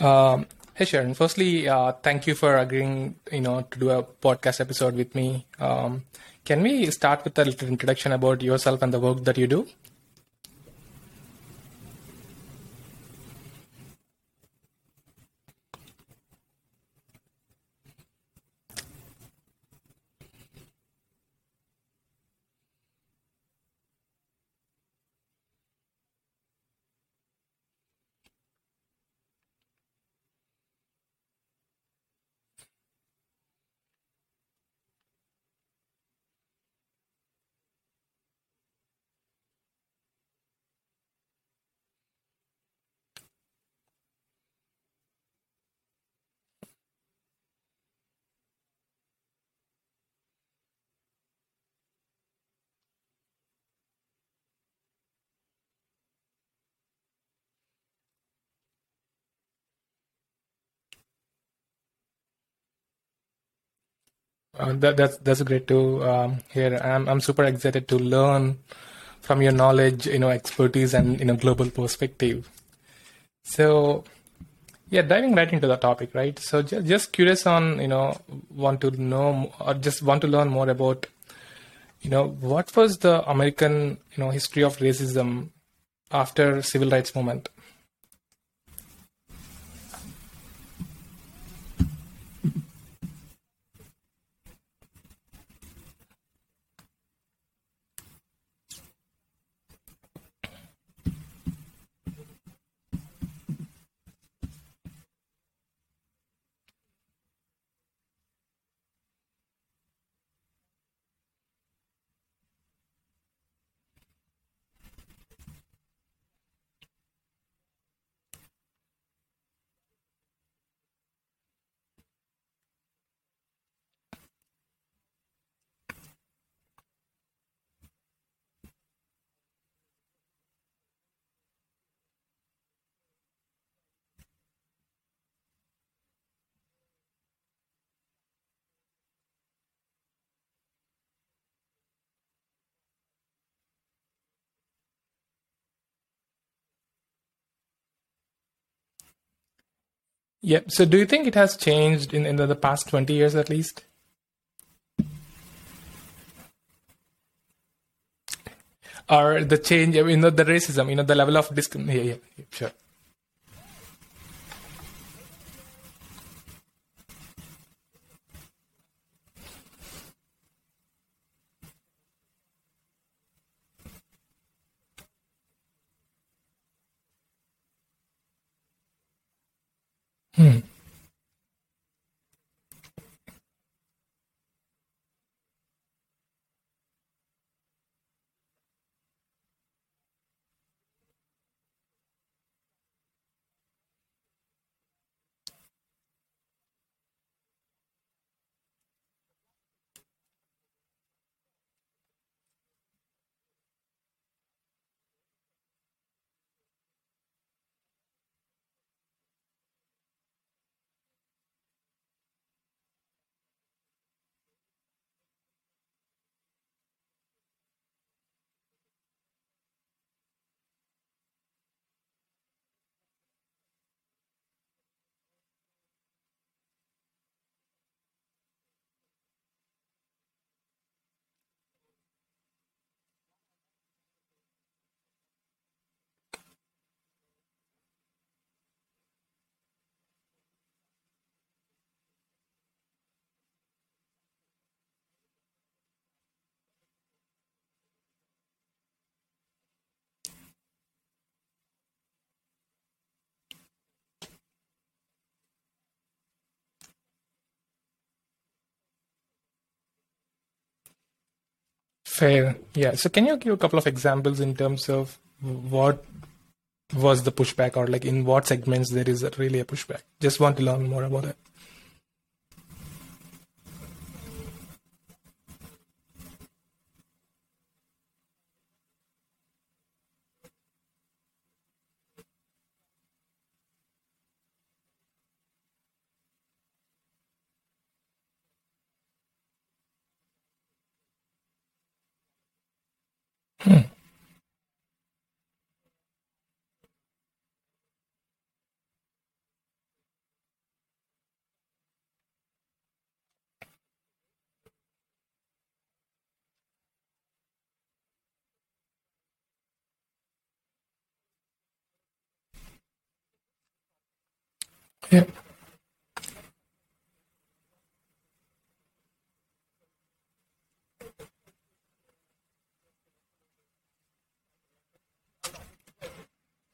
Um, hey Sharon, firstly, uh, thank you for agreeing, you know, to do a podcast episode with me. Um, can we start with a little introduction about yourself and the work that you do? Uh, that, that's that's great to um, hear. I'm I'm super excited to learn from your knowledge, you know, expertise, and you know, global perspective. So, yeah, diving right into the topic, right? So, just, just curious on, you know, want to know or just want to learn more about, you know, what was the American, you know, history of racism after civil rights movement? Yeah. So, do you think it has changed in in the, the past twenty years at least? Or the change, you know, the racism, you know, the level of discrimination. Yeah, yeah, sure. Hmm. Fair. Yeah. So, can you give a couple of examples in terms of what was the pushback, or like in what segments there is really a pushback? Just want to learn more about it. Hmm. Yeah.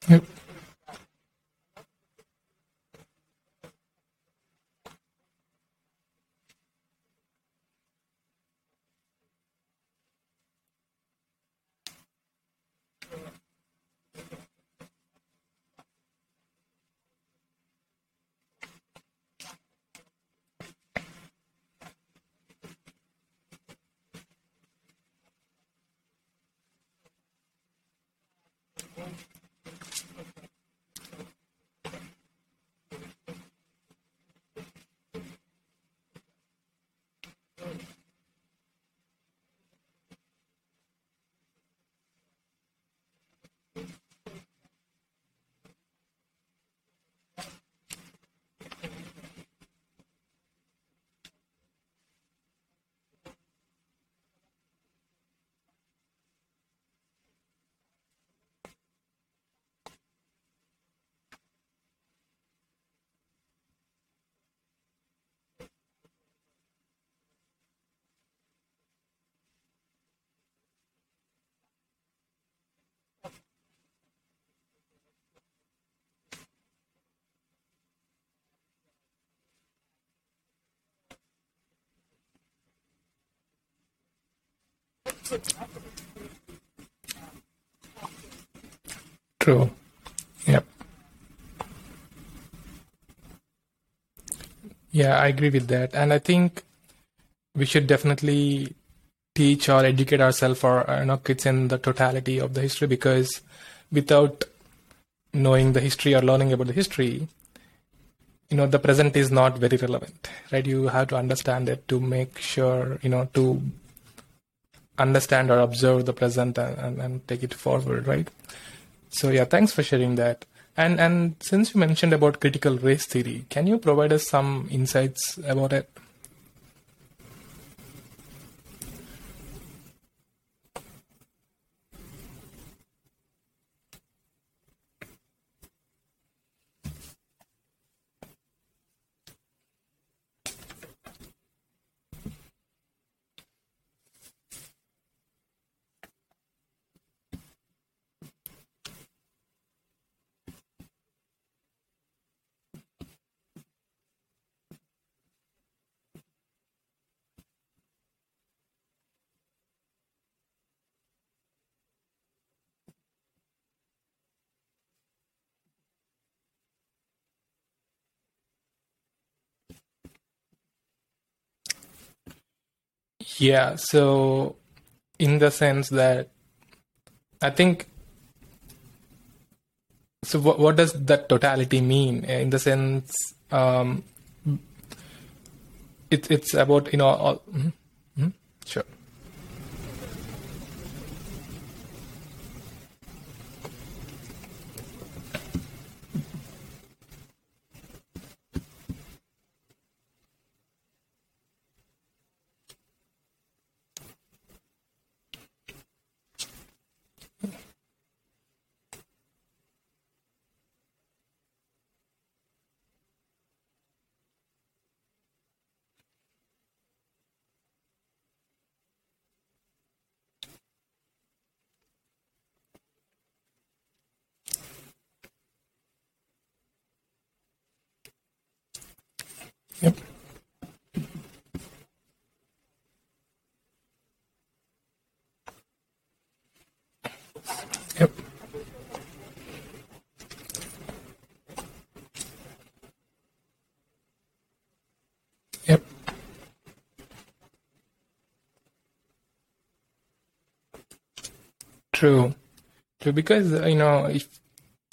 Yep. True. Yep. Yeah, I agree with that. And I think we should definitely teach or educate ourselves or uh, you know kids in the totality of the history because without knowing the history or learning about the history you know the present is not very relevant right you have to understand it to make sure you know to understand or observe the present and, and, and take it forward right? So yeah thanks for sharing that. And and since you mentioned about critical race theory can you provide us some insights about it Yeah, so in the sense that I think so what, what does that totality mean? In the sense um it, it's about you know all mm-hmm, mm-hmm, sure yep yep yep true true because you know if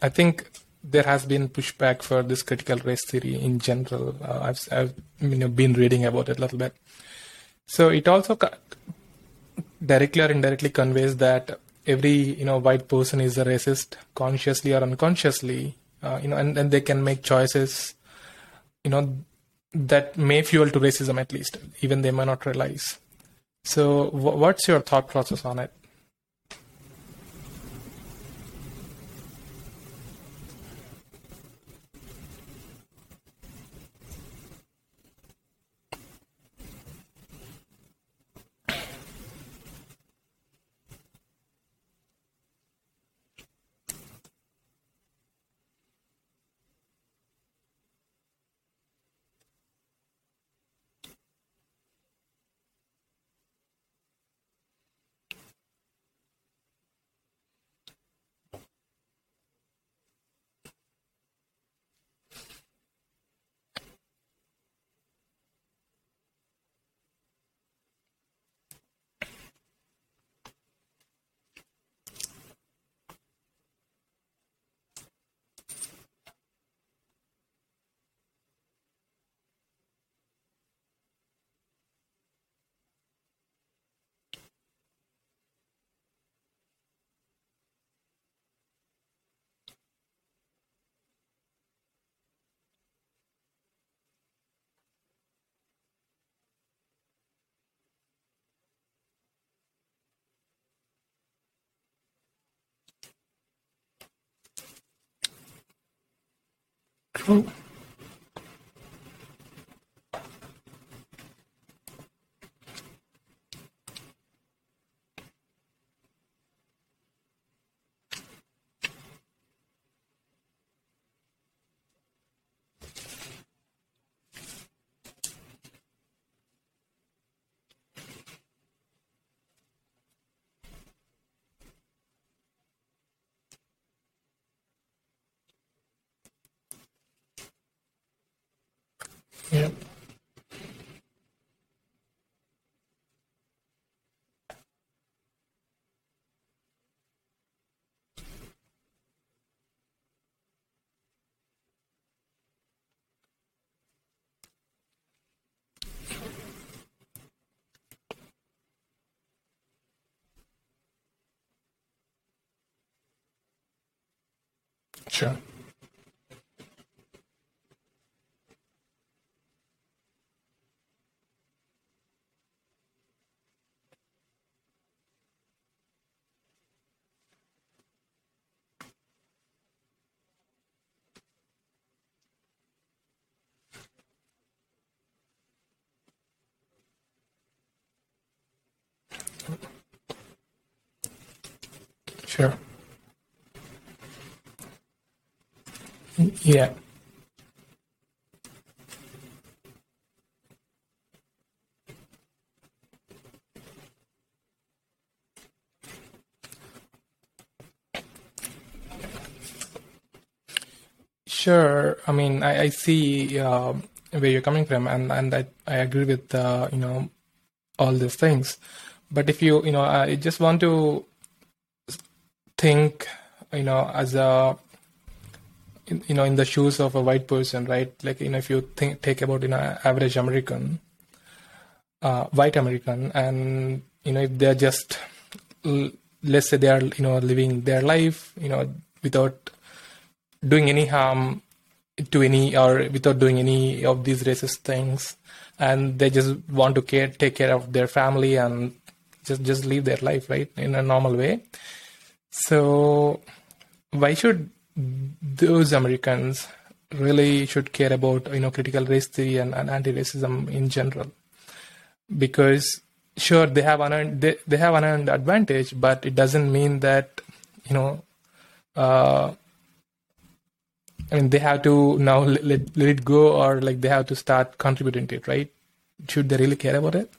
i think there has been pushback for this critical race theory in general. Uh, I've, I've you know, been reading about it a little bit. So it also directly or indirectly conveys that every you know white person is a racist, consciously or unconsciously. Uh, you know, and, and they can make choices, you know, that may fuel to racism at least, even they may not realize. So, w- what's your thought process on it? Oh. Yeah. Sure. Sure. Yeah. Sure. I mean, I, I see uh, where you're coming from, and and I, I agree with uh, you know all these things. But if you you know, I just want to think you know as a you know in the shoes of a white person, right? Like you know, if you think take about you know average American, uh, white American, and you know if they're just let's say they are you know living their life you know without doing any harm to any or without doing any of these racist things and they just want to care take care of their family and just just live their life right in a normal way so why should those americans really should care about you know critical race theory and, and anti-racism in general because sure they have an they, they have an advantage but it doesn't mean that you know uh, I mean, they have to now let, let, let it go or like they have to start contributing to it, right? Should they really care about it?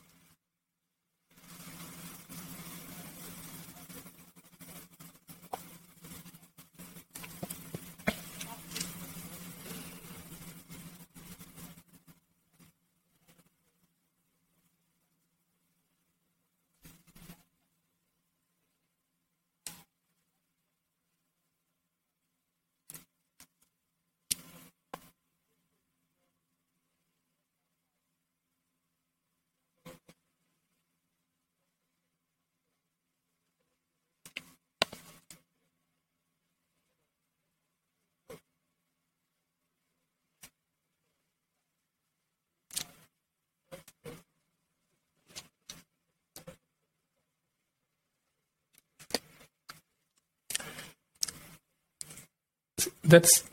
That's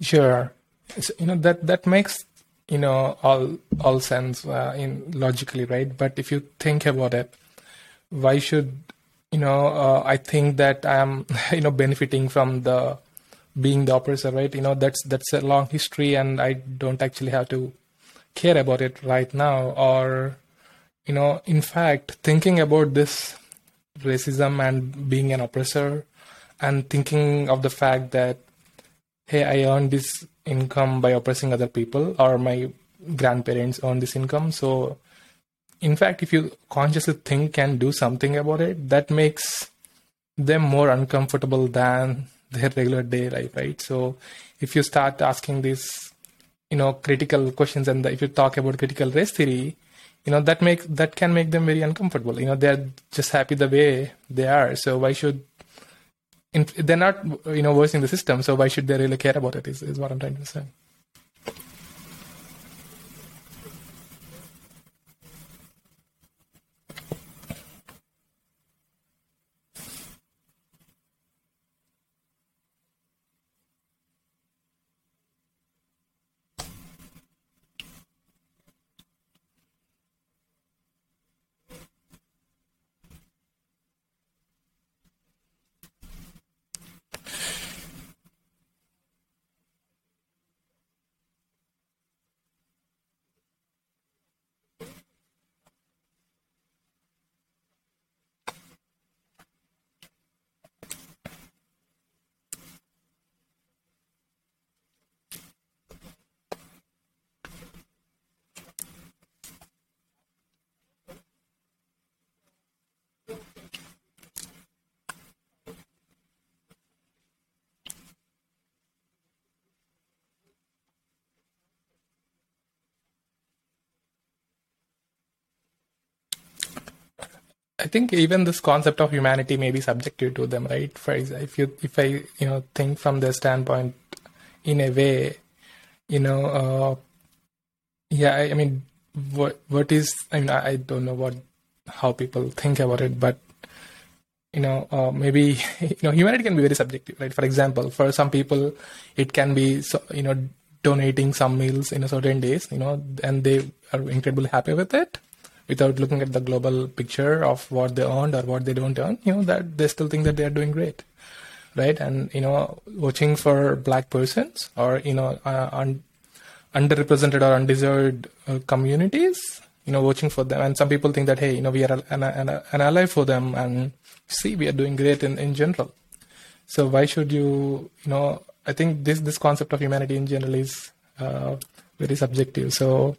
Sure. So, you know that that makes you know all all sense uh, in logically, right? But if you think about it, why should you know uh, I think that I'm you know benefiting from the being the oppressor, right? You know that's that's a long history, and I don't actually have to care about it right now, or you know, in fact, thinking about this racism and being an oppressor, and thinking of the fact that hey, I earned this income by oppressing other people, or my grandparents earned this income. So, in fact, if you consciously think and do something about it, that makes them more uncomfortable than their regular day life, right? So, if you start asking these, you know, critical questions, and if you talk about critical race theory, you know that makes that can make them very uncomfortable. You know, they're just happy the way they are. So why should they're not you know worsening the system. So why should they really care about it? Is is what I'm trying to say. I think even this concept of humanity may be subjective to them, right? For if you if I you know think from their standpoint, in a way, you know, uh, yeah, I, I, mean, what what is I mean, I, I, don't know what how people think about it, but you know, uh, maybe you know, humanity can be very subjective, right? For example, for some people, it can be so, you know donating some meals in a certain days, you know, and they are incredibly happy with it without looking at the global picture of what they earned or what they don't earn, you know, that they still think that they are doing great. Right. And, you know, watching for black persons or, you know, uh, un- underrepresented or undeserved uh, communities, you know, watching for them. And some people think that, hey, you know, we are an, an, an ally for them and see, we are doing great in, in general. So why should you, you know, I think this, this concept of humanity in general is uh, very subjective. So,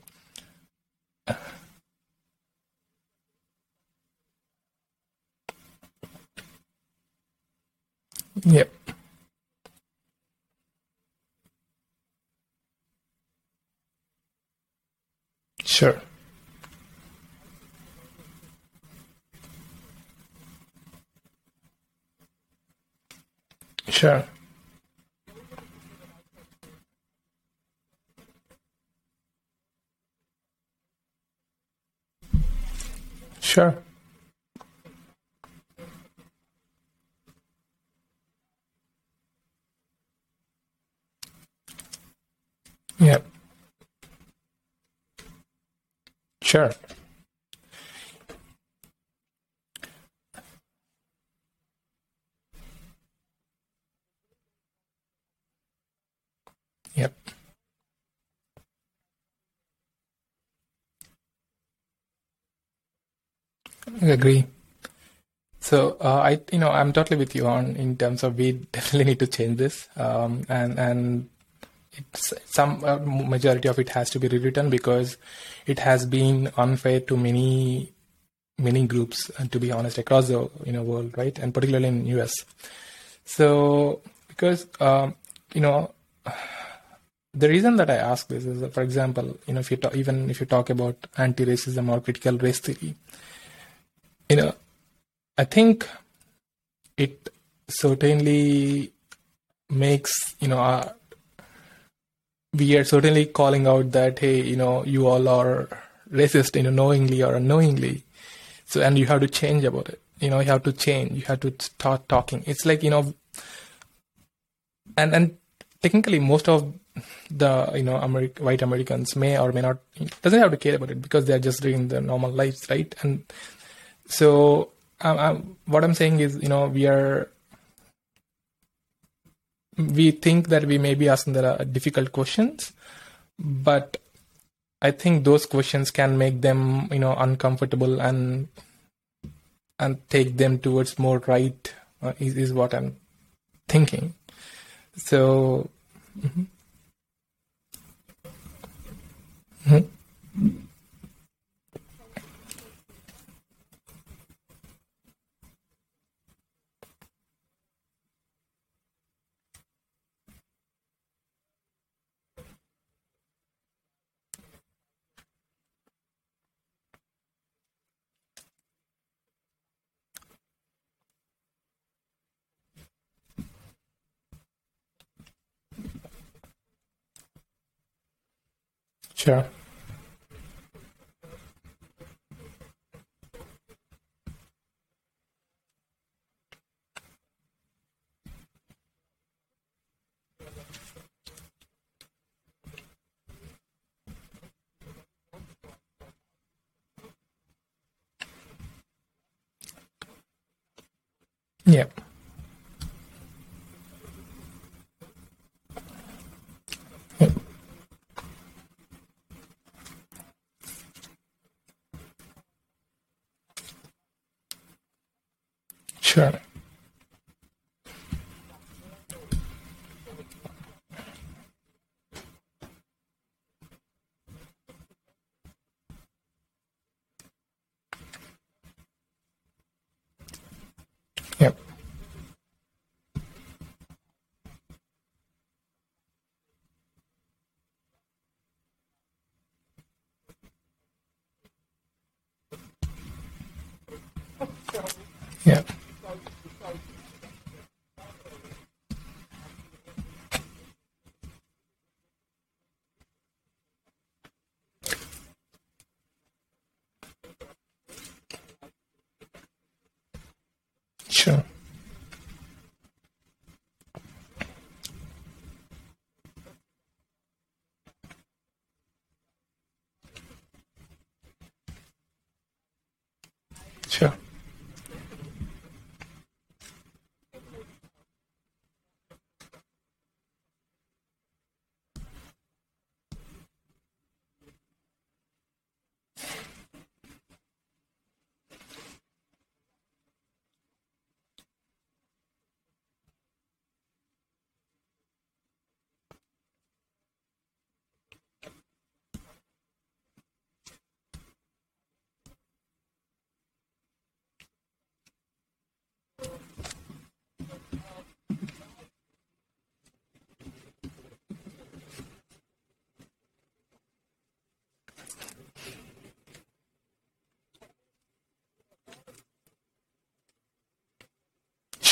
Yep. Sure. Sure. Sure. Yeah. Sure. Yep. I agree. So uh, I, you know, I'm totally with you on in terms of we definitely need to change this, um, and and some uh, majority of it has to be rewritten because it has been unfair to many many groups and to be honest across the you know world right? And particularly in us so because um, you know the reason that i ask this is that, for example you know if you talk, even if you talk about anti-racism or critical race theory you know i think it certainly makes you know uh, we are certainly calling out that hey you know you all are racist you know knowingly or unknowingly. So and you have to change about it. You know you have to change. You have to start talking. It's like you know and and technically most of the you know Ameri- white americans may or may not doesn't have to care about it because they're just doing their normal lives right? And so um, um, what i'm saying is you know we are we think that we may be asking the difficult questions, but I think those questions can make them, you know, uncomfortable and and take them towards more right uh, is, is what I'm thinking. So. Mm-hmm. Mm-hmm. Yeah. Yep. Sure. Yep. Yep. Sure. Sure.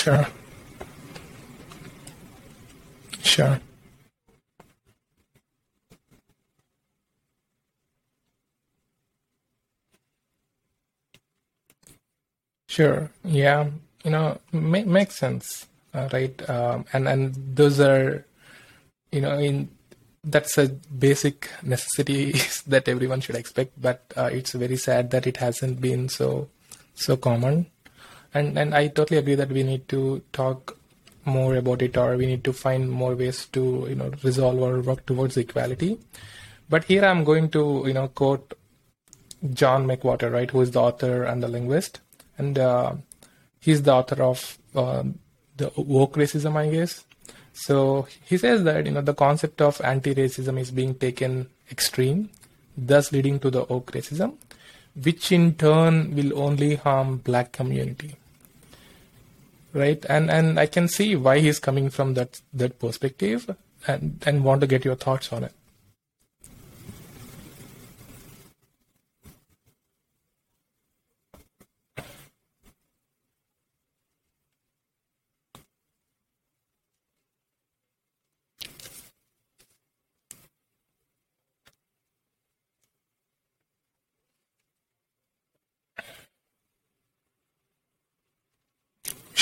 Sure. Sure. Sure. Yeah. You know, ma- makes sense, uh, right? Um, and and those are, you know, in that's a basic necessity that everyone should expect. But uh, it's very sad that it hasn't been so so common. And and I totally agree that we need to talk more about it, or we need to find more ways to you know resolve or work towards equality. But here I'm going to you know quote John McWhorter, right, who is the author and the linguist, and uh, he's the author of uh, the woke racism, I guess. So he says that you know the concept of anti-racism is being taken extreme, thus leading to the woke racism, which in turn will only harm black community. Right, and and I can see why he's coming from that that perspective, and and want to get your thoughts on it.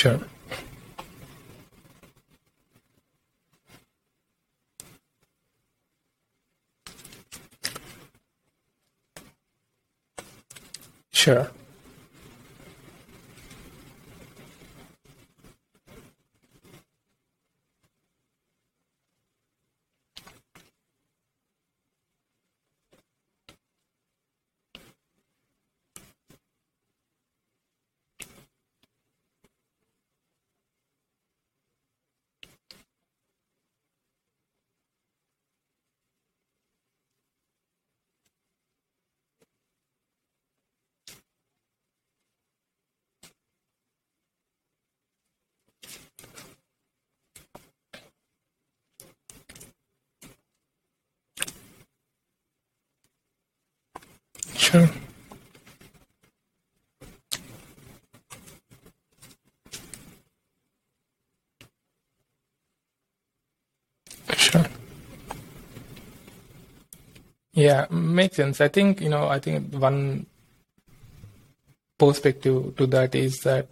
Sure. Sure. Sure. Sure. Yeah, makes sense. I think you know. I think one perspective to that is that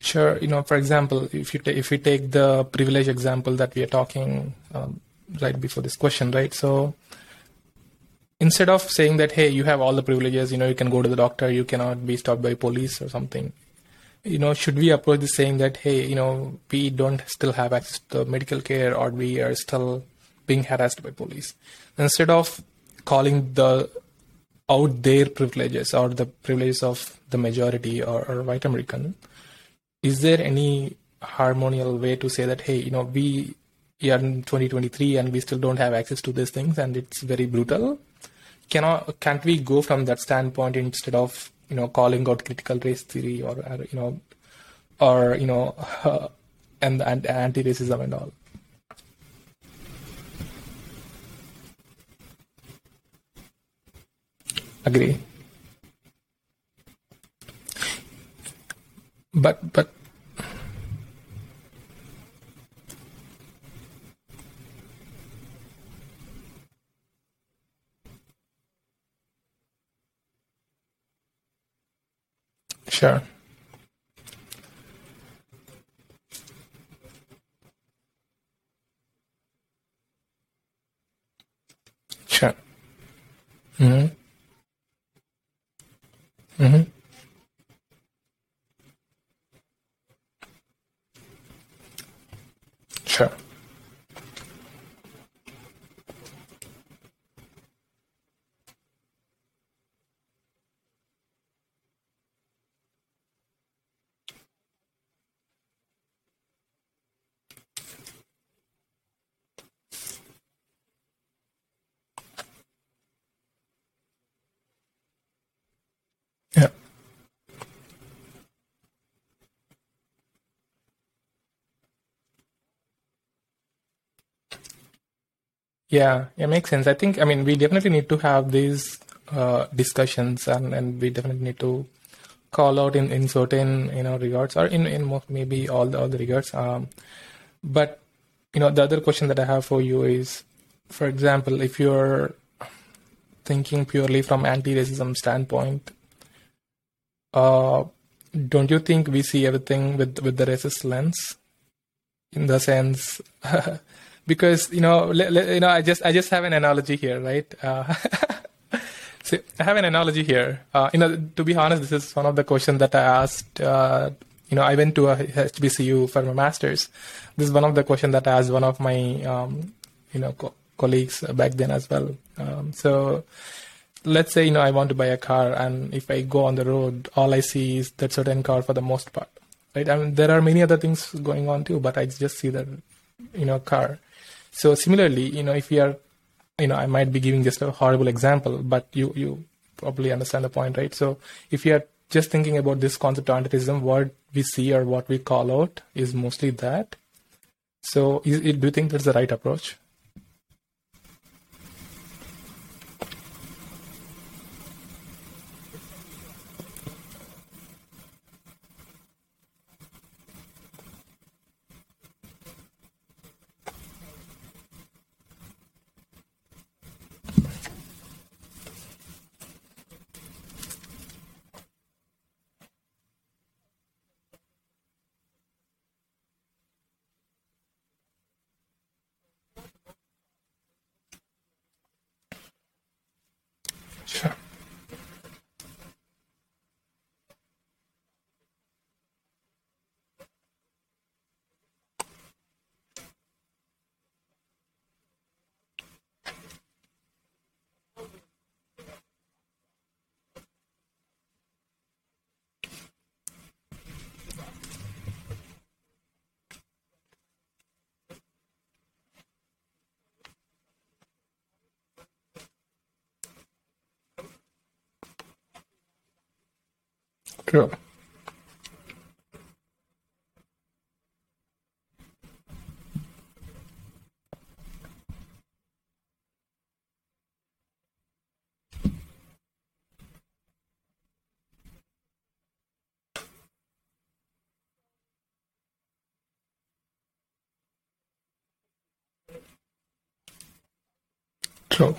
sure, you know, for example, if you ta- if we take the privilege example that we are talking um, right before this question, right? So instead of saying that hey, you have all the privileges, you know, you can go to the doctor, you cannot be stopped by police or something. You know, should we approach this saying that hey, you know, we don't still have access to medical care, or we are still being harassed by police? instead of calling the out their privileges or the privileges of the majority or, or white American, is there any harmonial way to say that hey, you know, we are in 2023 and we still don't have access to these things and it's very brutal? Cannot can't we go from that standpoint instead of you know calling out critical race theory or, or you know or you know uh, and, and anti-racism and all? agree but but sure sure. Mm-hmm. Sure. Yeah. Yeah, it makes sense. I think, I mean, we definitely need to have these uh, discussions and, and we definitely need to call out in, in certain, you know, regards or in, in maybe all the, all the regards. Um, but, you know, the other question that I have for you is, for example, if you're thinking purely from anti-racism standpoint, uh, don't you think we see everything with, with the racist lens? In the sense, because you know you know i just i just have an analogy here right? Uh, so i have an analogy here. Uh, you know to be honest this is one of the questions that i asked uh, you know i went to a hbcu for my masters. This is one of the questions that i asked one of my um, you know co- colleagues back then as well. Um, so let's say you know i want to buy a car and if i go on the road all i see is that certain car for the most part right? I mean there are many other things going on too but i just see that you know car so similarly, you know, if we are, you know, I might be giving just a horrible example, but you you probably understand the point, right? So if you are just thinking about this concept of anti-racism, what we see or what we call out is mostly that. So is, do you think that's the right approach? Sure. True. True.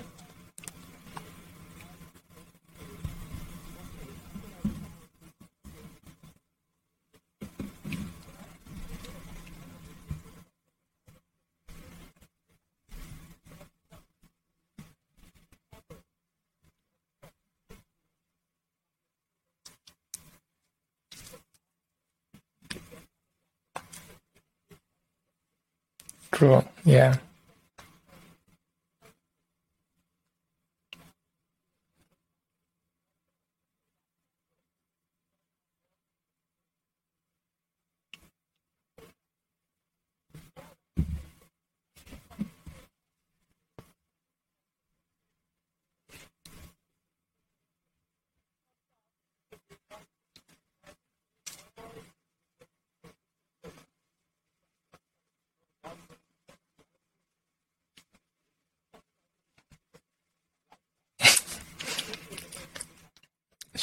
True. Yeah.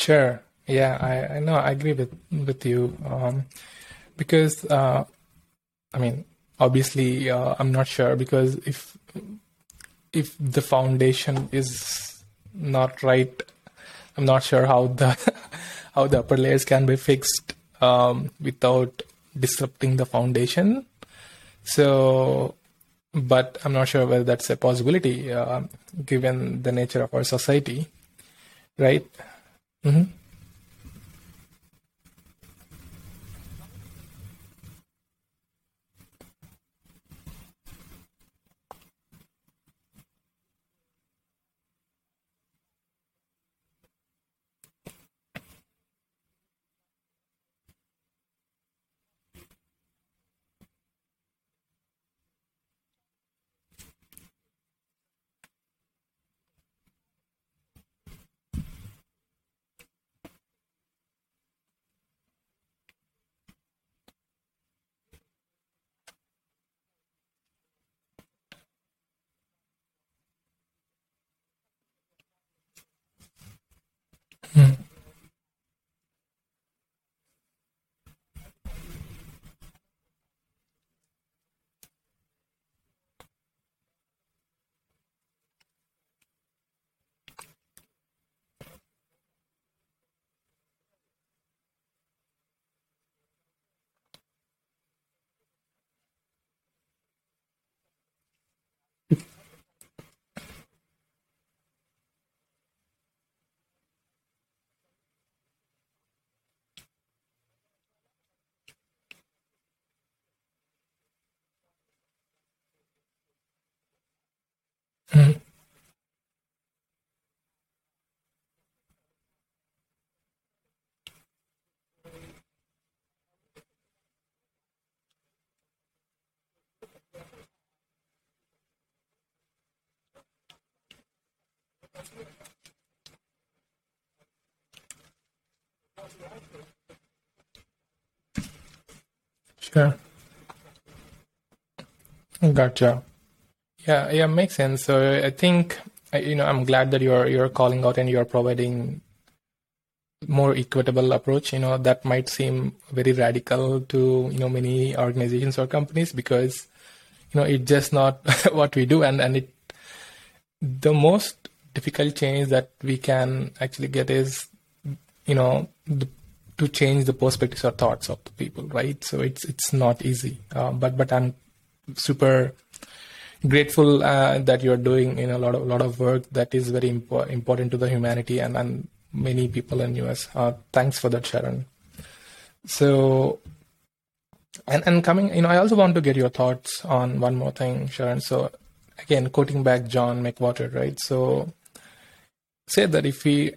Sure. Yeah, I, I know. I agree with with you um, because uh, I mean, obviously, uh, I'm not sure because if if the foundation is not right, I'm not sure how the how the upper layers can be fixed um, without disrupting the foundation. So, but I'm not sure whether that's a possibility uh, given the nature of our society, right? Mm-hmm. Mm. Mm. Sure. Gotcha. Yeah, yeah, makes sense. So I think you know I'm glad that you're you're calling out and you're providing more equitable approach. You know that might seem very radical to you know many organizations or companies because you know it's just not what we do, and and it the most difficult change that we can actually get is you know the, to change the perspectives or thoughts of the people, right? So it's it's not easy, uh, but but I'm super grateful uh, that you're doing you know a lot of lot of work that is very impo- important to the humanity and, and many people in US. Uh, thanks for that, Sharon. So, and and coming, you know, I also want to get your thoughts on one more thing, Sharon. So, again, quoting back John McWhorter, right? So, say that if we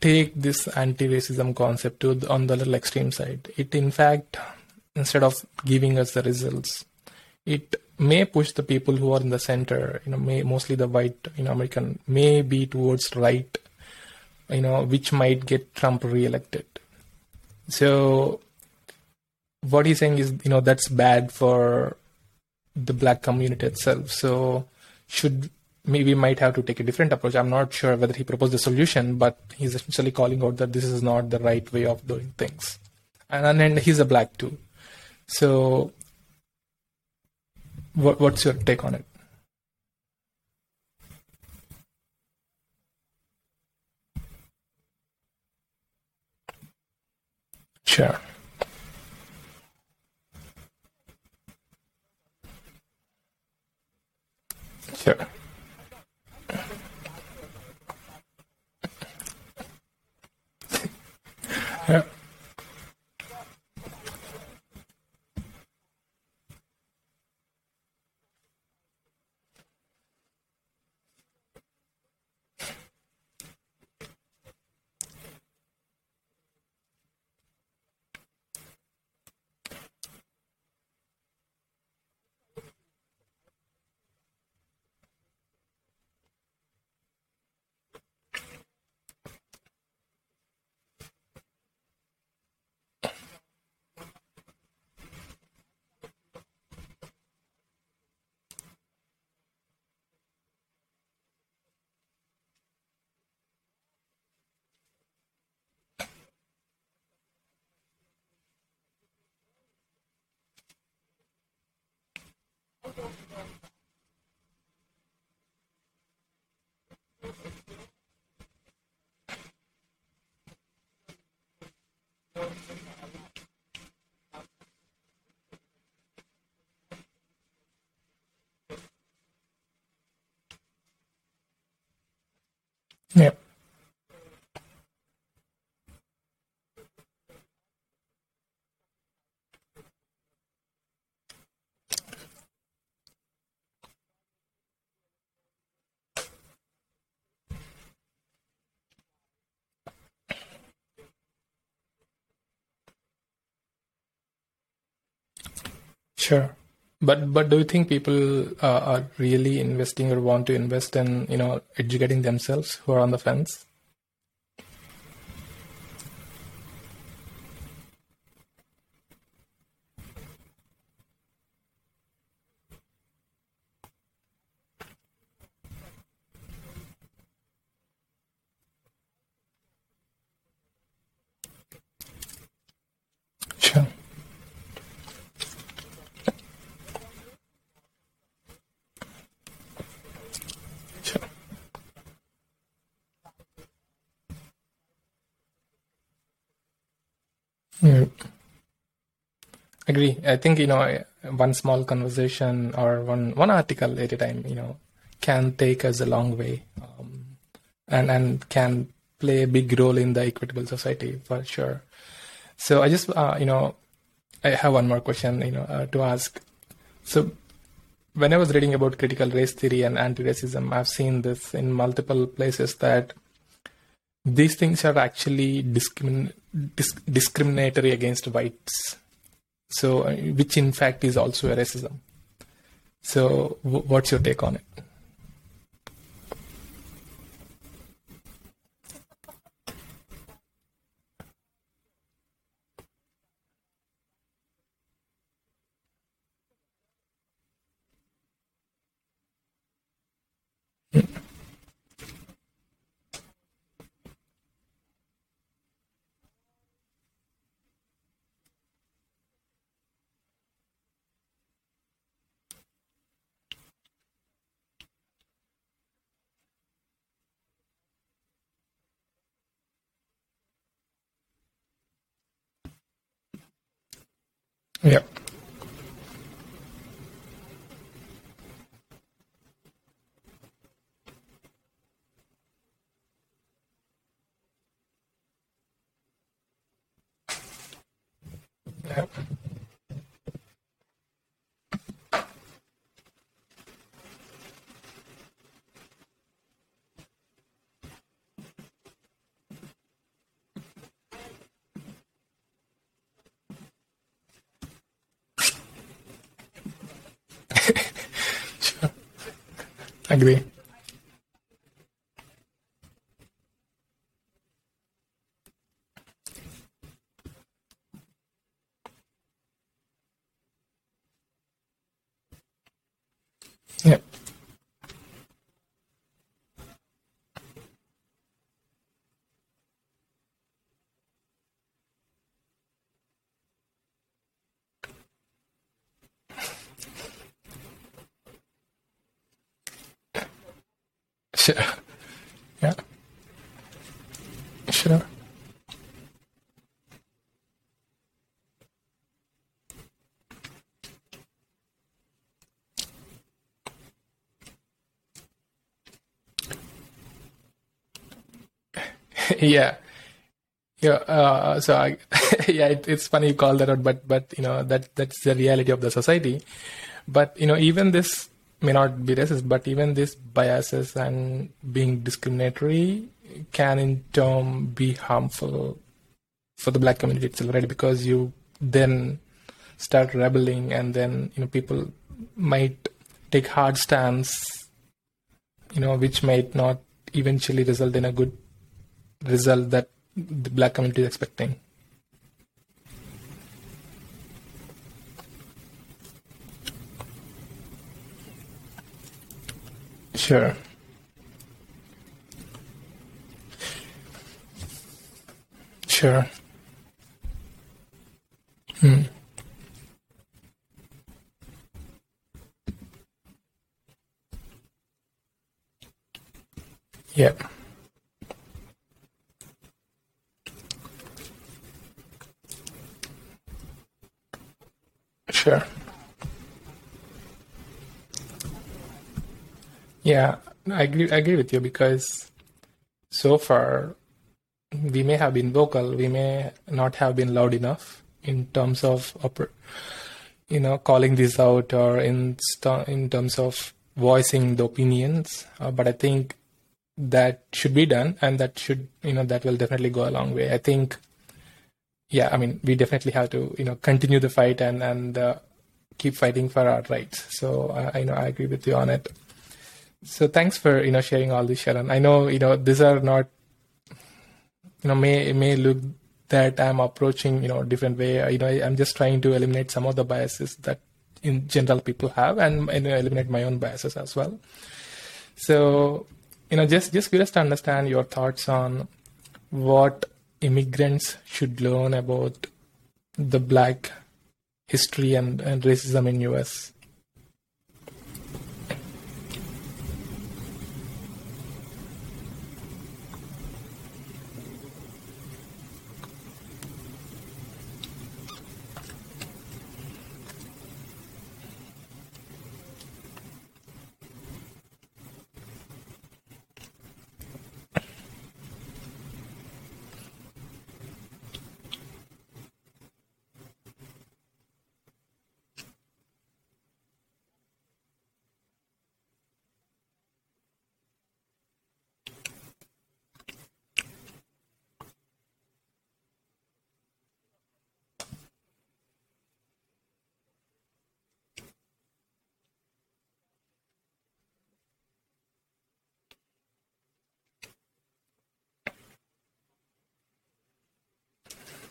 take this anti-racism concept to the, on the little extreme side, it in fact, instead of giving us the results, it may push the people who are in the center, you know, may mostly the white, you know, American, may be towards right, you know, which might get Trump reelected. So what he's saying is, you know, that's bad for the black community itself. So should maybe might have to take a different approach. I'm not sure whether he proposed a solution, but he's essentially calling out that this is not the right way of doing things. And and he's a black too. So what, what's your take on it? Sure. Sure. Yeah. Yep. Sure. But but do you think people uh, are really investing or want to invest in you know educating themselves who are on the fence? Sure. Sure. Yeah. Agree. I think you know one small conversation or one one article at a time, you know, can take us a long way, um, and and can play a big role in the equitable society for sure. So I just uh, you know I have one more question you know uh, to ask. So when I was reading about critical race theory and anti-racism, I've seen this in multiple places that these things are actually discrimin- dis- discriminatory against whites. So, uh, which in fact is also a racism. So, w- what's your take on it? Yeah, yeah, sure. Agree. Yeah, sure. Yeah, sure. yeah. Yeah, uh, so I, yeah, it, it's funny you call that out, but but you know that that's the reality of the society. But you know, even this may not be racist, but even this biases and being discriminatory can in turn be harmful for the black community itself, right? Because you then start rebelling, and then you know people might take hard stance, you know, which might not eventually result in a good result that the black community is expecting. Sure. Sure. Hmm. Yep. Sure. Yeah, I agree. I agree with you because so far we may have been vocal, we may not have been loud enough in terms of you know calling this out or in in terms of voicing the opinions. Uh, but I think that should be done, and that should you know that will definitely go a long way. I think, yeah, I mean we definitely have to you know continue the fight and and uh, keep fighting for our rights. So uh, I know I agree with you on it. So thanks for you know sharing all this, Sharon. I know you know these are not you know may may look that I'm approaching you know different way. You know I'm just trying to eliminate some of the biases that in general people have and, and eliminate my own biases as well. So you know just just curious to understand your thoughts on what immigrants should learn about the black history and, and racism in US.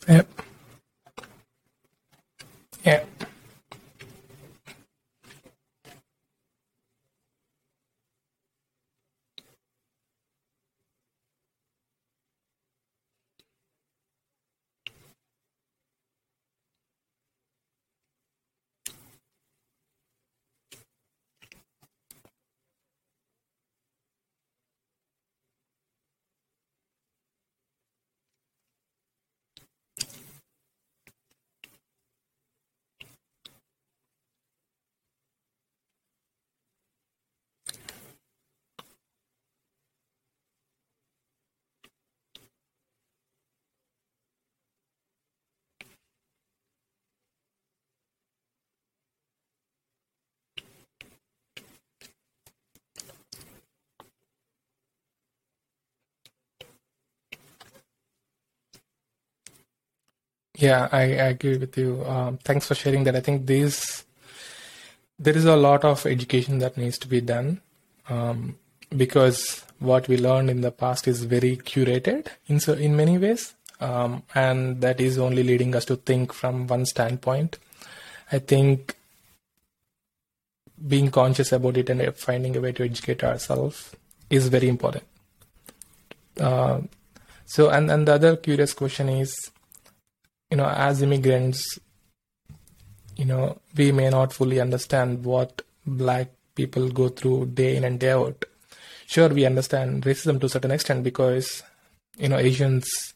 Yep. Yeah. Yeah, I, I agree with you. Um, thanks for sharing that. I think this there is a lot of education that needs to be done um, because what we learned in the past is very curated in so in many ways, um, and that is only leading us to think from one standpoint. I think being conscious about it and finding a way to educate ourselves is very important. Uh, so, and and the other curious question is you know, as immigrants, you know, we may not fully understand what black people go through day in and day out. Sure, we understand racism to a certain extent because, you know, Asians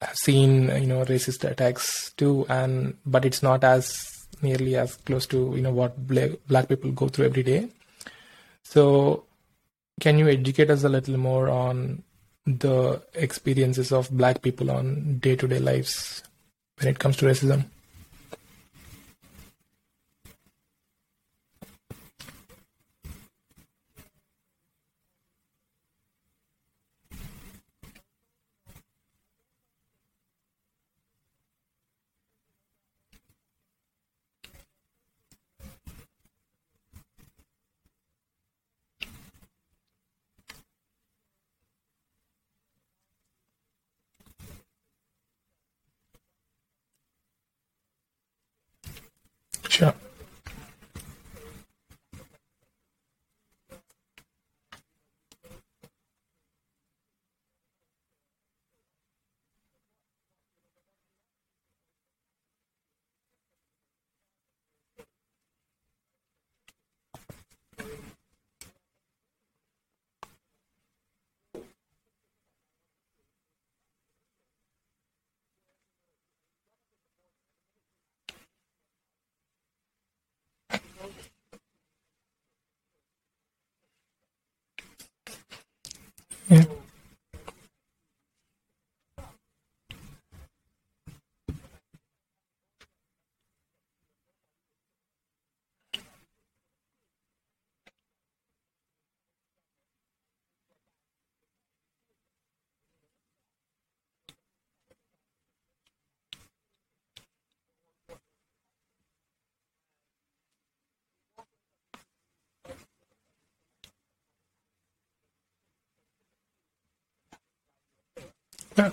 have seen, you know, racist attacks too, and but it's not as nearly as close to, you know, what black, black people go through every day. So, can you educate us a little more on the experiences of black people on day-to-day lives when it comes to racism Yeah.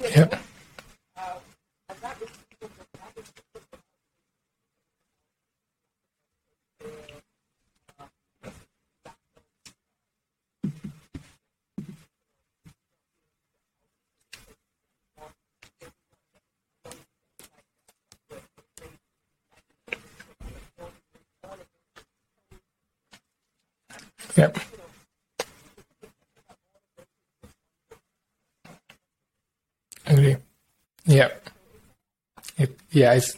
Yeah. Yep. Agree. Yeah. It, yeah. It's,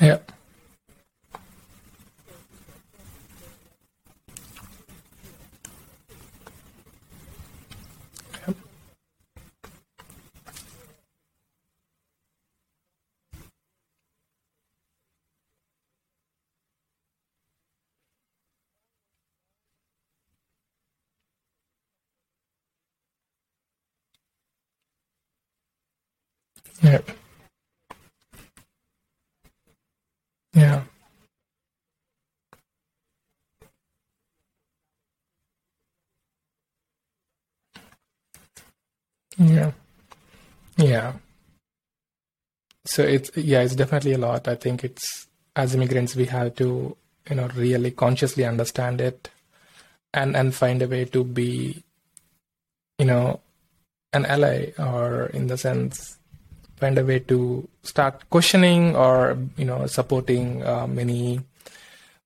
yeah. Yeah. Yeah. Yeah. Yeah. So it's yeah, it's definitely a lot. I think it's as immigrants we have to you know really consciously understand it and and find a way to be you know an ally or in the sense find a way to start questioning or you know supporting uh, many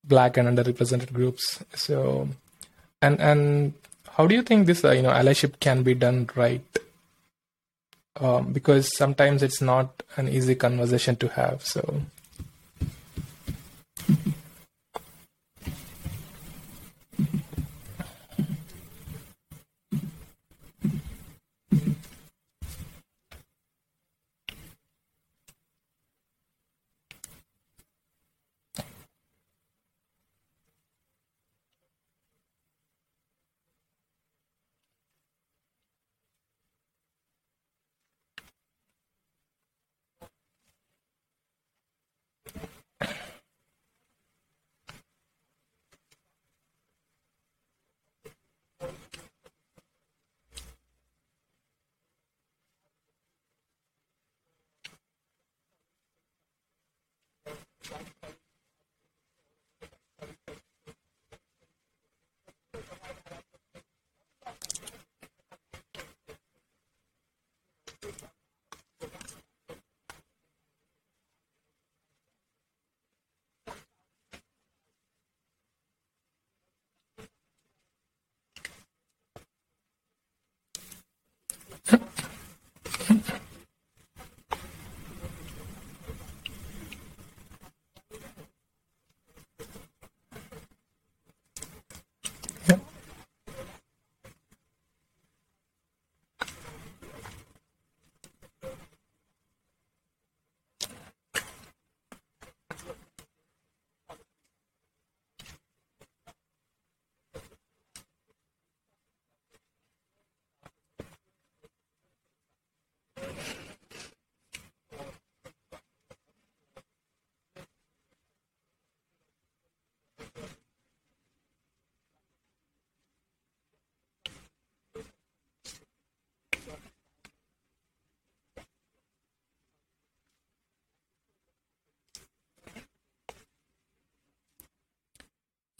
black and underrepresented groups so and and how do you think this uh, you know allyship can be done right um, because sometimes it's not an easy conversation to have so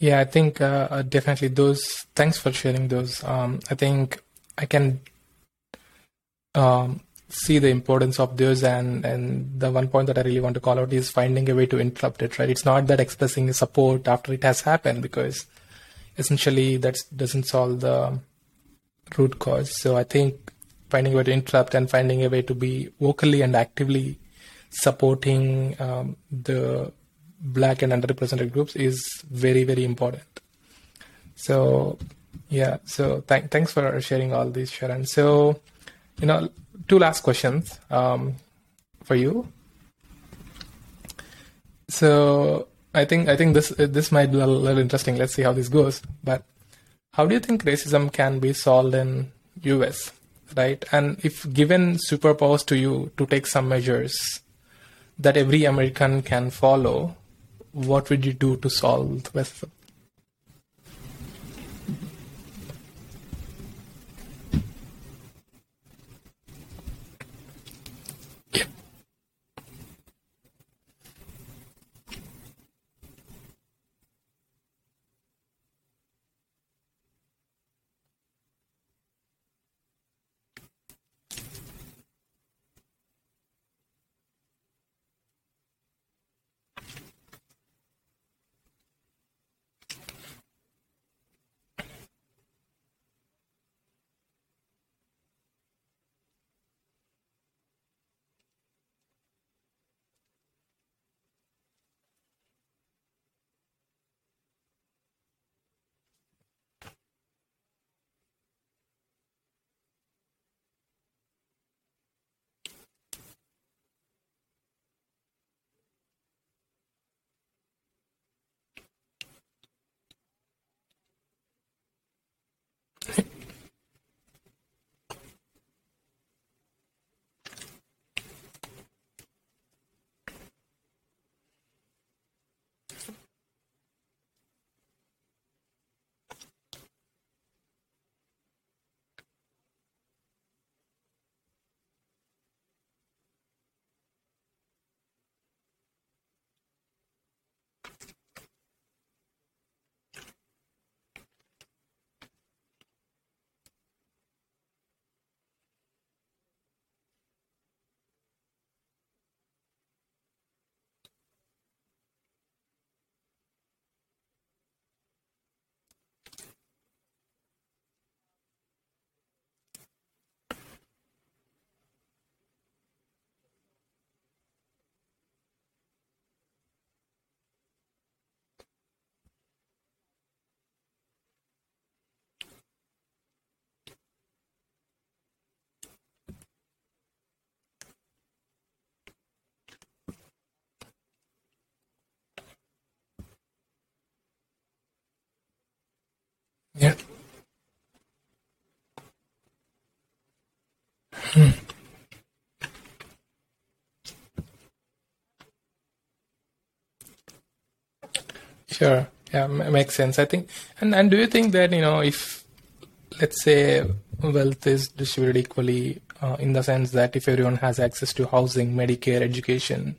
Yeah, I think uh, uh, definitely those. Thanks for sharing those. Um, I think I can um, see the importance of those, and and the one point that I really want to call out is finding a way to interrupt it. Right? It's not that expressing support after it has happened because essentially that doesn't solve the root cause. So I think finding a way to interrupt and finding a way to be vocally and actively supporting um, the black and underrepresented groups is very very important so Yeah. So th- thanks for sharing all this, Sharon. So, you know, two last questions um, for you. So I think I think this this might be a little interesting. Let's see how this goes. But how do you think racism can be solved in US, right? And if given superpowers to you to take some measures that every American can follow, what would you do to solve the racism? Yeah. Hmm. Sure. Yeah, it makes sense. I think. And and do you think that you know if let's say wealth is distributed equally uh, in the sense that if everyone has access to housing, Medicare, education,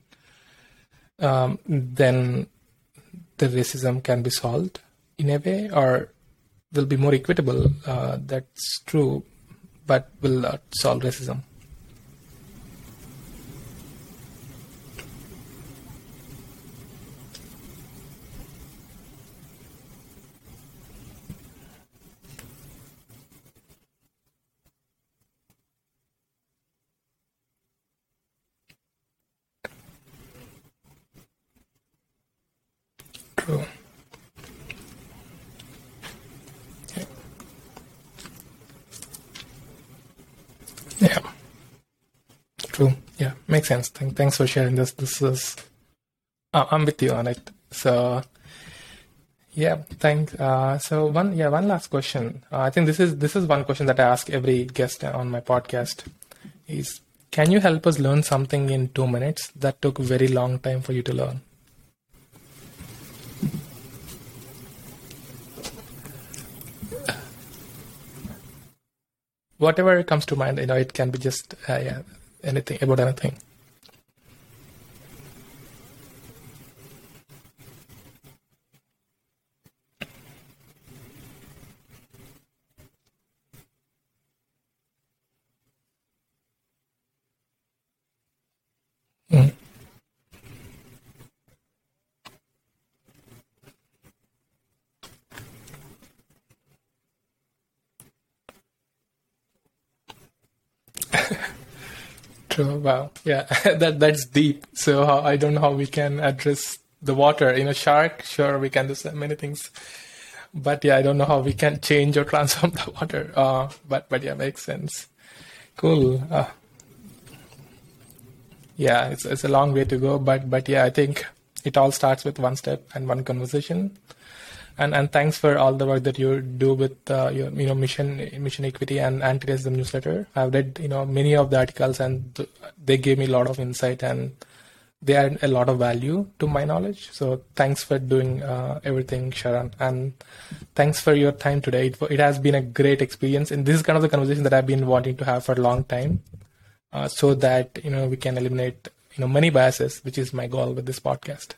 um, then the racism can be solved in a way, or will be more equitable. Uh, that's true, but will not solve racism. True. Yeah. True. Yeah, makes sense. thanks for sharing this. This is, uh, I'm with you on it. So, yeah, thanks. Uh, so one, yeah, one last question. Uh, I think this is this is one question that I ask every guest on my podcast. Is can you help us learn something in two minutes that took very long time for you to learn? whatever comes to mind you know it can be just uh, yeah anything about anything mm. True. Wow. Yeah, that that's deep. So how, I don't know how we can address the water. You know, shark. Sure, we can do so many things. but yeah, I don't know how we can change or transform the water. Uh, but but yeah, makes sense. Cool. Uh, yeah, it's it's a long way to go, but but yeah, I think it all starts with one step and one conversation. And and thanks for all the work that you do with uh, your you know mission mission equity and anti-racism newsletter. I've read you know many of the articles and th- they gave me a lot of insight and they add a lot of value to my knowledge. So thanks for doing uh, everything, Sharon, and thanks for your time today. It, it, has been a great experience, and this is kind of the conversation that I've been wanting to have for a long time, uh, so that you know we can eliminate you know many biases, which is my goal with this podcast.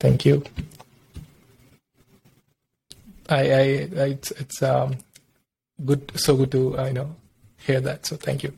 Thank you. I, I, I it's, it's um, good, so good to uh, you know hear that. So thank you.